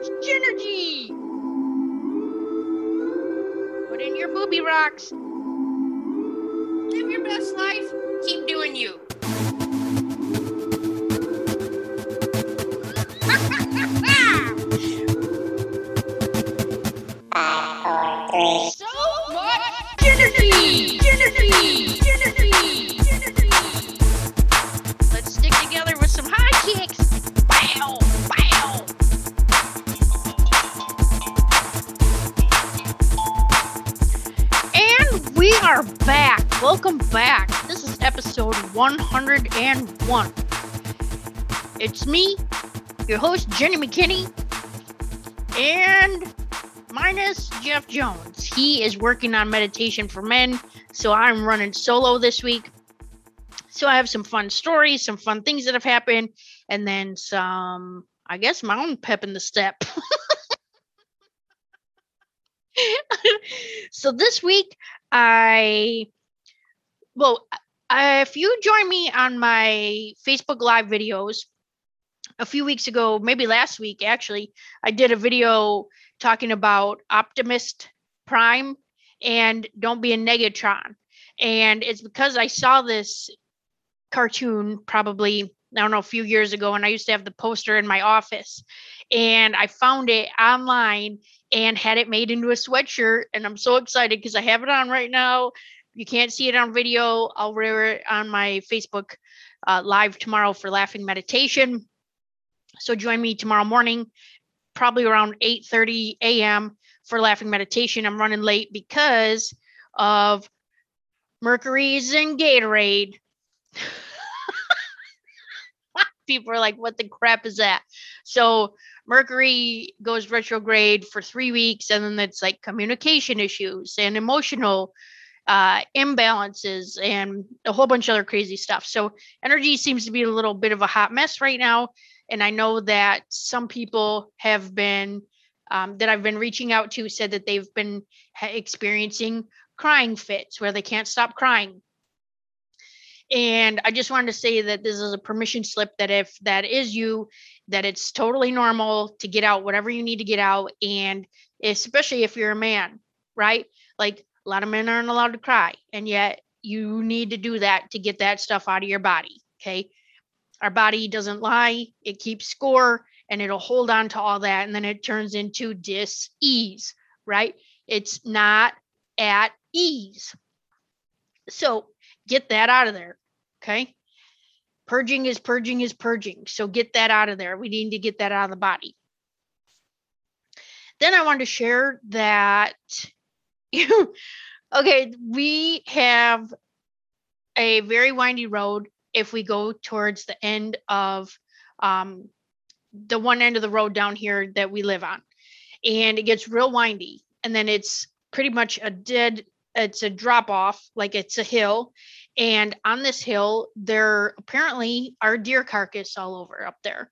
It's Ginergy! Put in your booby rocks. Live your best life. Keep doing you. so much Ginergy! Ginergy! Welcome back. This is episode 101. It's me, your host, Jenny McKinney, and minus Jeff Jones. He is working on meditation for men, so I'm running solo this week. So I have some fun stories, some fun things that have happened, and then some, I guess, my own pep in the step. so this week, I, well, I, if you join me on my Facebook Live videos, a few weeks ago, maybe last week actually, I did a video talking about Optimist Prime and Don't Be a Negatron. And it's because I saw this cartoon probably, I don't know, a few years ago, and I used to have the poster in my office. And I found it online and had it made into a sweatshirt. And I'm so excited because I have it on right now. You can't see it on video. I'll wear it on my Facebook uh, live tomorrow for Laughing Meditation. So join me tomorrow morning, probably around 8:30 a.m. for Laughing Meditation. I'm running late because of Mercury's and Gatorade. People are like, what the crap is that? So Mercury goes retrograde for three weeks, and then it's like communication issues and emotional uh, imbalances and a whole bunch of other crazy stuff. So energy seems to be a little bit of a hot mess right now. And I know that some people have been um, that I've been reaching out to said that they've been experiencing crying fits where they can't stop crying. And I just wanted to say that this is a permission slip that if that is you, that it's totally normal to get out whatever you need to get out. And especially if you're a man, right? Like a lot of men aren't allowed to cry. And yet you need to do that to get that stuff out of your body. Okay. Our body doesn't lie, it keeps score and it'll hold on to all that. And then it turns into dis ease, right? It's not at ease. So get that out of there. Okay. Purging is purging is purging. So get that out of there. We need to get that out of the body. Then I wanted to share that okay, we have a very windy road if we go towards the end of um, the one end of the road down here that we live on. And it gets real windy. And then it's pretty much a dead, it's a drop off, like it's a hill. And on this hill, there apparently are deer carcass all over up there.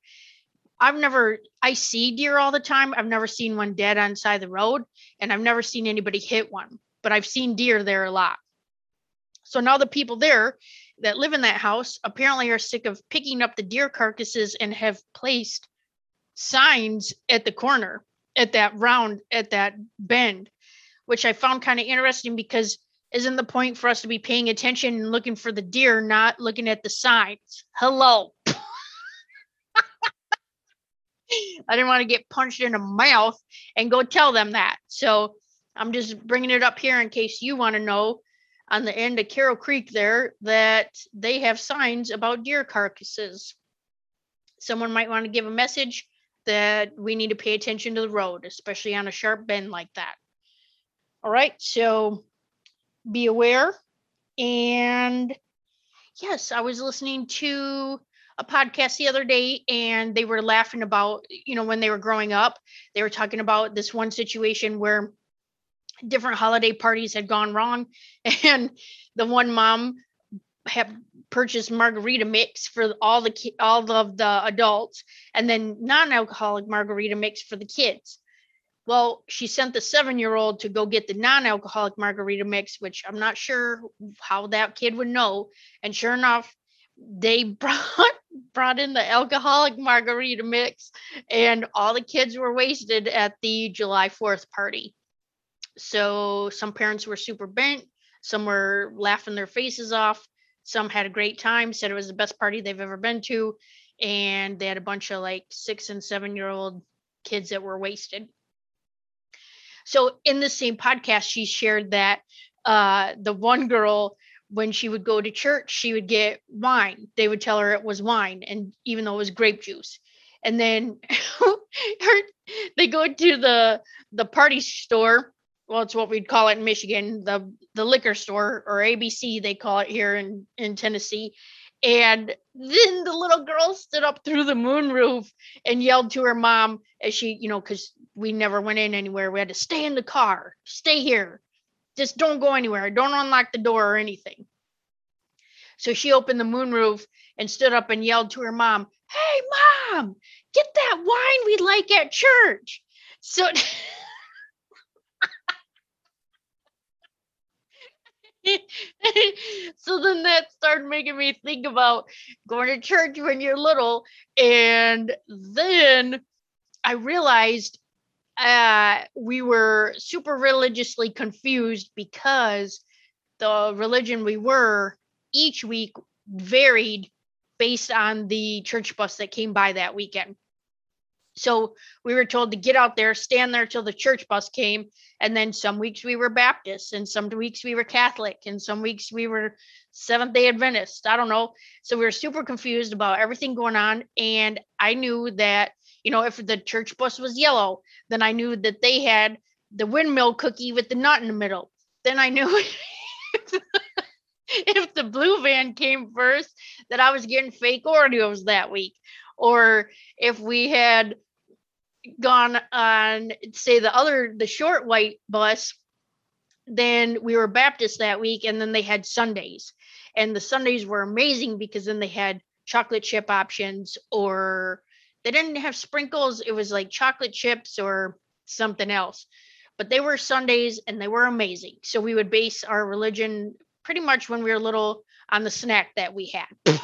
I've never, I see deer all the time. I've never seen one dead on side of the road, and I've never seen anybody hit one, but I've seen deer there a lot. So now the people there that live in that house apparently are sick of picking up the deer carcasses and have placed signs at the corner at that round at that bend which i found kind of interesting because isn't the point for us to be paying attention and looking for the deer not looking at the signs hello i didn't want to get punched in the mouth and go tell them that so i'm just bringing it up here in case you want to know on the end of Carroll Creek there that they have signs about deer carcasses. Someone might want to give a message that we need to pay attention to the road, especially on a sharp bend like that. All right, so be aware. And yes, I was listening to a podcast the other day and they were laughing about, you know, when they were growing up, they were talking about this one situation where different holiday parties had gone wrong and the one mom had purchased margarita mix for all the all of the adults and then non-alcoholic margarita mix for the kids. Well she sent the seven year old to go get the non-alcoholic margarita mix which i'm not sure how that kid would know and sure enough they brought brought in the alcoholic margarita mix, and all the kids were wasted at the July 4th party. So some parents were super bent, some were laughing their faces off, some had a great time, said it was the best party they've ever been to, and they had a bunch of like six and seven year old kids that were wasted. So in the same podcast, she shared that uh, the one girl when she would go to church, she would get wine. They would tell her it was wine, and even though it was grape juice. And then her, they go to the the party store. Well, it's what we'd call it in Michigan, the the liquor store or ABC, they call it here in in Tennessee. And then the little girl stood up through the moonroof and yelled to her mom as she, you know, because we never went in anywhere. We had to stay in the car, stay here just don't go anywhere. Don't unlock the door or anything. So she opened the moonroof and stood up and yelled to her mom, Hey, mom, get that wine we like at church. So. so then that started making me think about going to church when you're little. And then I realized uh, we were super religiously confused because the religion we were each week varied based on the church bus that came by that weekend. So we were told to get out there, stand there till the church bus came. And then some weeks we were Baptist, and some weeks we were Catholic, and some weeks we were Seventh day Adventist. I don't know. So we were super confused about everything going on. And I knew that you know, if the church bus was yellow, then I knew that they had the windmill cookie with the nut in the middle. Then I knew if the blue van came first, that I was getting fake Oreos that week. Or if we had gone on, say, the other, the short white bus, then we were Baptist that week, and then they had sundaes. And the sundaes were amazing because then they had chocolate chip options or they didn't have sprinkles. It was like chocolate chips or something else. But they were sundaes and they were amazing. So we would base our religion pretty much when we were little on the snack that we had.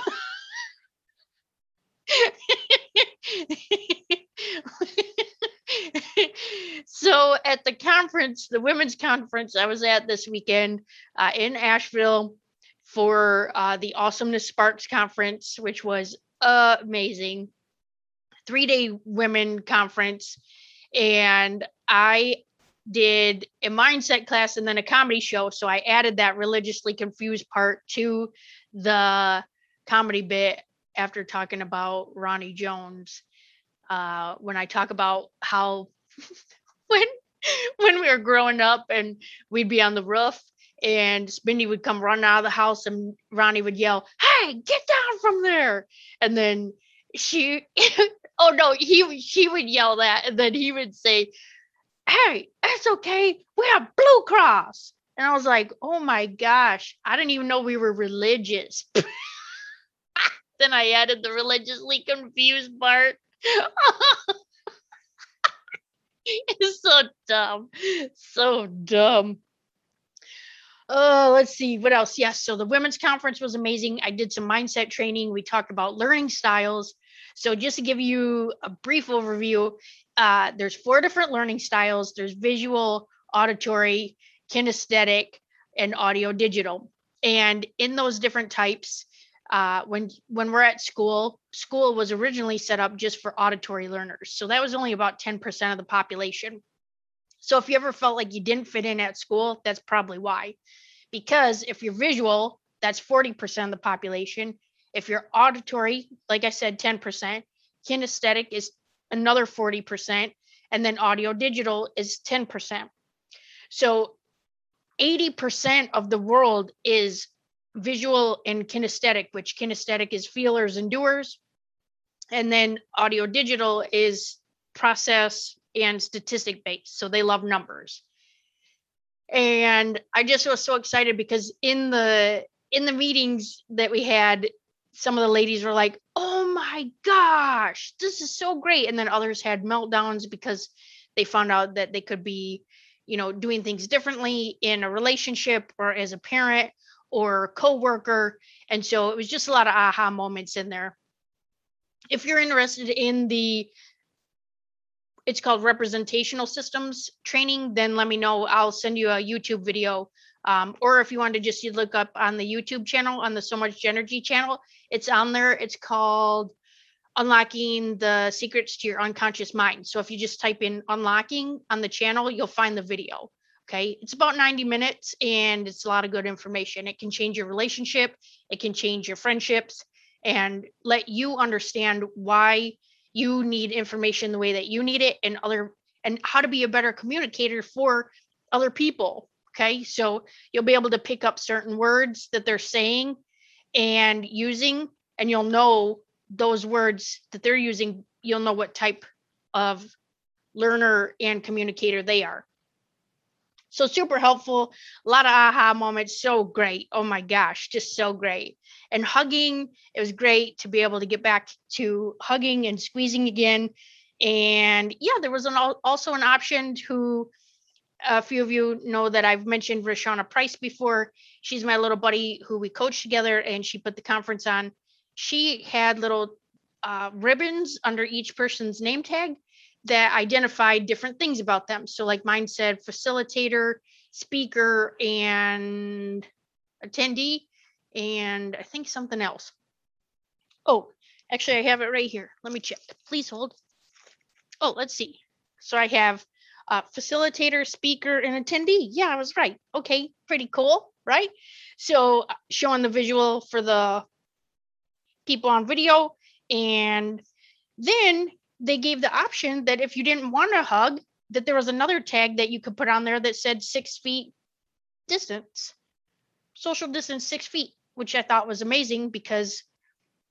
so at the conference, the women's conference I was at this weekend uh, in Asheville for uh, the Awesomeness Sparks conference, which was amazing three day women conference and I did a mindset class and then a comedy show. So I added that religiously confused part to the comedy bit after talking about Ronnie Jones. Uh, when I talk about how when when we were growing up and we'd be on the roof and Spindy would come running out of the house and Ronnie would yell, Hey, get down from there. And then she oh no, he she would yell that, and then he would say, "Hey, it's okay. We have Blue Cross." And I was like, "Oh my gosh, I didn't even know we were religious." then I added the religiously confused part. it's so dumb, so dumb. Oh, let's see what else. Yes, so the women's conference was amazing. I did some mindset training. We talked about learning styles. So just to give you a brief overview, uh, there's four different learning styles. There's visual, auditory, kinesthetic, and audio digital. And in those different types, uh, when when we're at school, school was originally set up just for auditory learners. So that was only about 10% of the population. So if you ever felt like you didn't fit in at school, that's probably why. Because if you're visual, that's 40% of the population. If you're auditory, like I said, 10%, kinesthetic is another 40%, and then audio digital is 10%. So 80% of the world is visual and kinesthetic, which kinesthetic is feelers and doers. And then audio digital is process and statistic based. So they love numbers. And I just was so excited because in the in the meetings that we had some of the ladies were like, "Oh my gosh, this is so great," and then others had meltdowns because they found out that they could be, you know, doing things differently in a relationship or as a parent or coworker, and so it was just a lot of aha moments in there. if you're interested in the it's called representational systems training, then let me know. I'll send you a YouTube video. Um, or if you want to just look up on the YouTube channel, on the So Much Ginergy channel, it's on there. It's called Unlocking the Secrets to Your Unconscious Mind. So if you just type in unlocking on the channel, you'll find the video. Okay. It's about 90 minutes and it's a lot of good information. It can change your relationship, it can change your friendships, and let you understand why you need information the way that you need it and other and how to be a better communicator for other people okay? So you'll be able to pick up certain words that they're saying and using and you'll know those words that they're using. You'll know what type of learner and communicator they are. So super helpful. A lot of aha moments. So great. Oh my gosh. Just so great. And hugging it was great to be able to get back to hugging and squeezing again. And yeah there was an also an option to a few of you know that I've mentioned Rashana Price before. She's my little buddy who we coached together and she put the conference on. She had little uh, ribbons under each person's name tag that identified different things about them. So, like mine said, facilitator, speaker, and attendee, and I think something else. Oh, actually, I have it right here. Let me check. Please hold. Oh, let's see. So I have uh, facilitator, speaker, and attendee. Yeah, I was right. Okay, pretty cool, right? So uh, showing the visual for the people on video, and then they gave the option that if you didn't want to hug, that there was another tag that you could put on there that said six feet distance, social distance six feet, which I thought was amazing because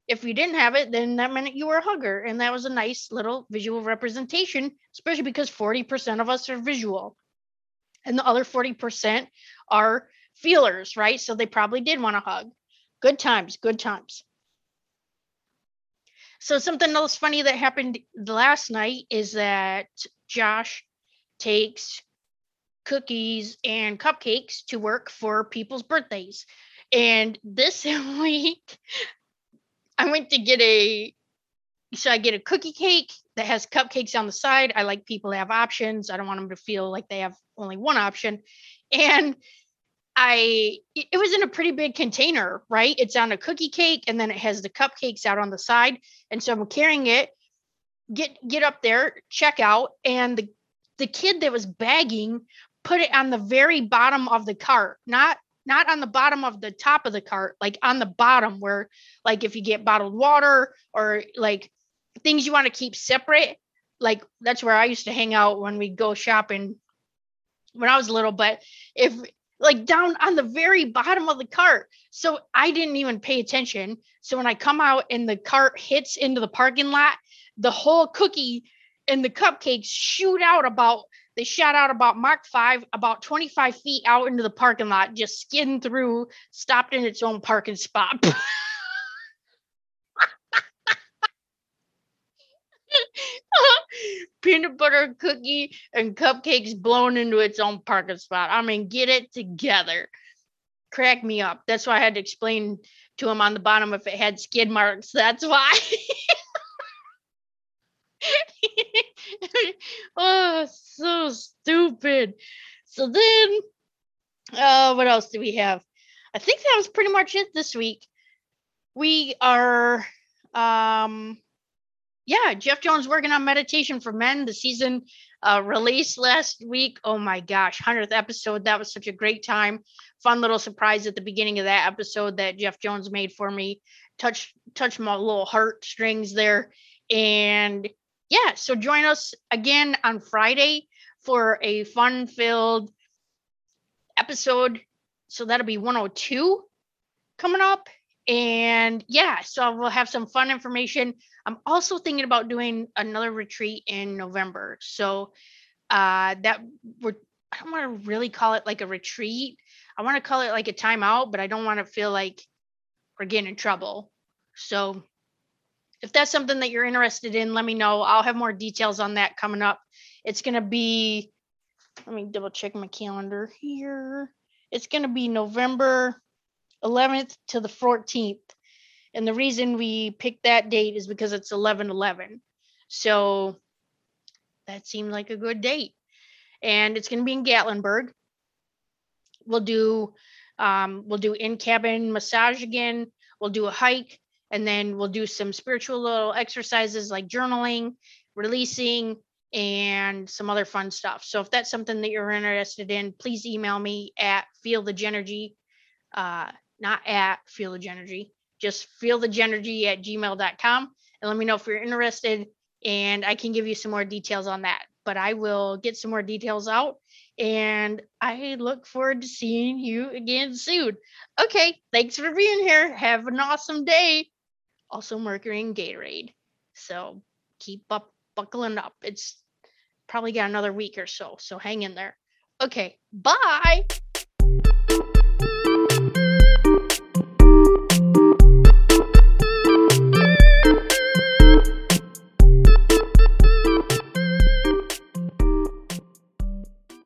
if you didn't have it, then that meant you were a hugger. And that was a nice little visual representation, especially because 40% of us are visual and the other 40% are feelers, right? So they probably did want to hug. Good times, good times. So something else funny that happened last night is that Josh takes cookies and cupcakes to work for people's birthdays. And this week, I went to get a so I get a cookie cake that has cupcakes on the side. I like people to have options. I don't want them to feel like they have only one option. And I it was in a pretty big container, right? It's on a cookie cake and then it has the cupcakes out on the side. And so I'm carrying it, get get up there, check out, and the the kid that was bagging put it on the very bottom of the cart, not not on the bottom of the top of the cart, like on the bottom where like if you get bottled water or like things you want to keep separate, like that's where I used to hang out when we go shopping when I was little, but if like down on the very bottom of the cart. So I didn't even pay attention. So when I come out and the cart hits into the parking lot, the whole cookie and the cupcakes shoot out about they shot out about Mark 5 about 25 feet out into the parking lot, just skidding through, stopped in its own parking spot. peanut butter cookie and cupcakes blown into its own parking spot. I mean, get it together. Crack me up. That's why I had to explain to him on the bottom if it had skid marks. That's why. oh, so stupid. So then, uh, what else do we have? I think that was pretty much it this week. We are um yeah, Jeff Jones working on Meditation for Men. The season uh, released last week. Oh my gosh, 100th episode. That was such a great time. Fun little surprise at the beginning of that episode that Jeff Jones made for me. Touch, touch my little heartstrings there. And yeah, so join us again on Friday for a fun filled episode. So that'll be 102 coming up. And yeah, so we'll have some fun information. I'm also thinking about doing another retreat in November. So uh that we're I don't want to really call it like a retreat. I want to call it like a timeout, but I don't want to feel like we're getting in trouble. So if that's something that you're interested in, let me know. I'll have more details on that coming up. It's going to be, let me double check my calendar here. It's going to be November 11th to the 14th. And the reason we picked that date is because it's 11 11. So that seemed like a good date. And it's going to be in Gatlinburg. We'll do um, we'll do in cabin massage again. We'll do a hike, and then we'll do some spiritual little exercises like journaling, releasing, and some other fun stuff. So if that's something that you're interested in, please email me at feel the Genergy, uh, not at feel the Genergy, just feel the Genergy at gmail.com and let me know if you're interested and I can give you some more details on that. But I will get some more details out and I look forward to seeing you again soon. Okay, thanks for being here. Have an awesome day. Also, Mercury and Gatorade. So keep up, buckling up. It's probably got another week or so. So hang in there. Okay, bye.